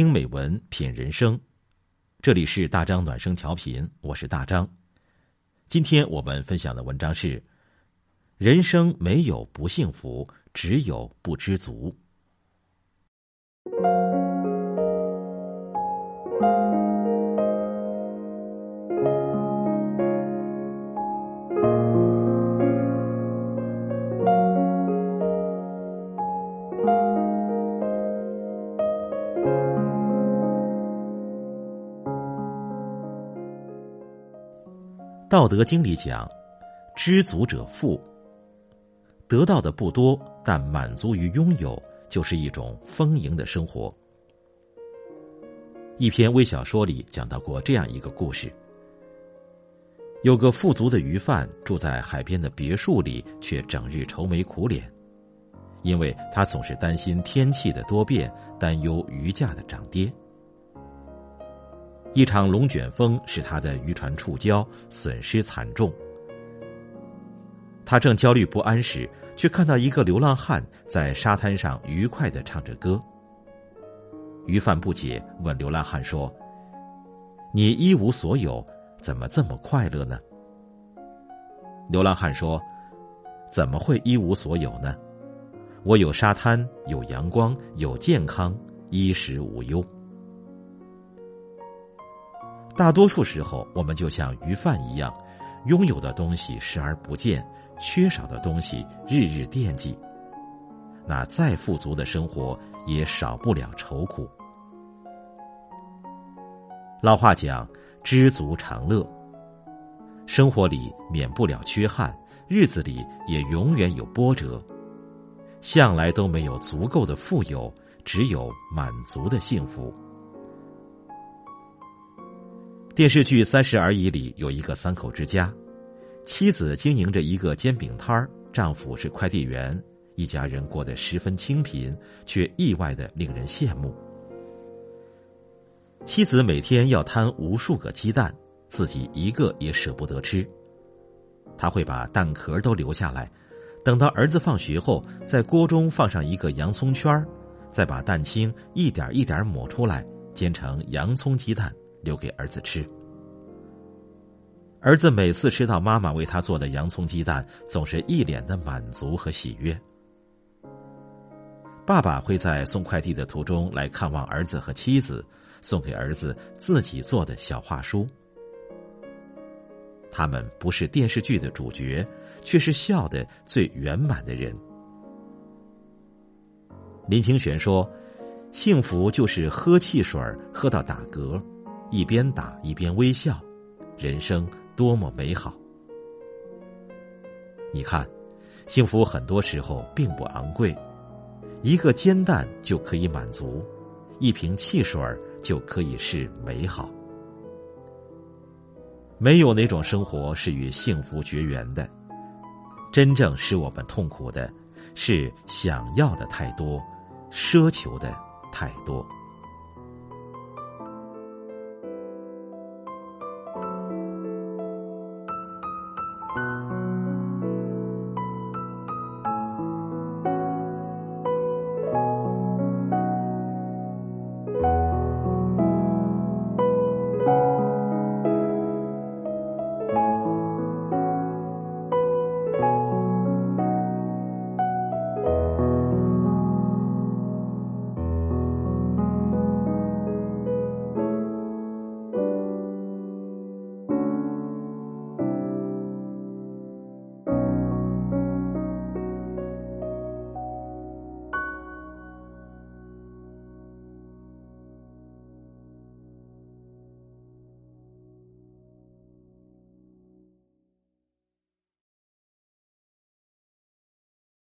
听美文，品人生。这里是大张暖声调频，我是大张。今天我们分享的文章是：人生没有不幸福，只有不知足。道德经里讲：“知足者富。”得到的不多，但满足于拥有，就是一种丰盈的生活。一篇微小说里讲到过这样一个故事：有个富足的鱼贩住在海边的别墅里，却整日愁眉苦脸，因为他总是担心天气的多变，担忧鱼价的涨跌。一场龙卷风使他的渔船触礁，损失惨重。他正焦虑不安时，却看到一个流浪汉在沙滩上愉快的唱着歌。鱼贩不解，问流浪汉说：“你一无所有，怎么这么快乐呢？”流浪汉说：“怎么会一无所有呢？我有沙滩，有阳光，有健康，衣食无忧。”大多数时候，我们就像鱼贩一样，拥有的东西视而不见，缺少的东西日日惦记。那再富足的生活，也少不了愁苦。老话讲：“知足常乐。”生活里免不了缺憾，日子里也永远有波折，向来都没有足够的富有，只有满足的幸福。电视剧《三十而已》里有一个三口之家，妻子经营着一个煎饼摊儿，丈夫是快递员，一家人过得十分清贫，却意外的令人羡慕。妻子每天要摊无数个鸡蛋，自己一个也舍不得吃，他会把蛋壳都留下来，等到儿子放学后，在锅中放上一个洋葱圈再把蛋清一点一点抹出来，煎成洋葱鸡蛋。留给儿子吃。儿子每次吃到妈妈为他做的洋葱鸡蛋，总是一脸的满足和喜悦。爸爸会在送快递的途中来看望儿子和妻子，送给儿子自己做的小画书。他们不是电视剧的主角，却是笑的最圆满的人。林清玄说：“幸福就是喝汽水喝到打嗝。”一边打一边微笑，人生多么美好！你看，幸福很多时候并不昂贵，一个煎蛋就可以满足，一瓶汽水就可以是美好。没有哪种生活是与幸福绝缘的，真正使我们痛苦的，是想要的太多，奢求的太多。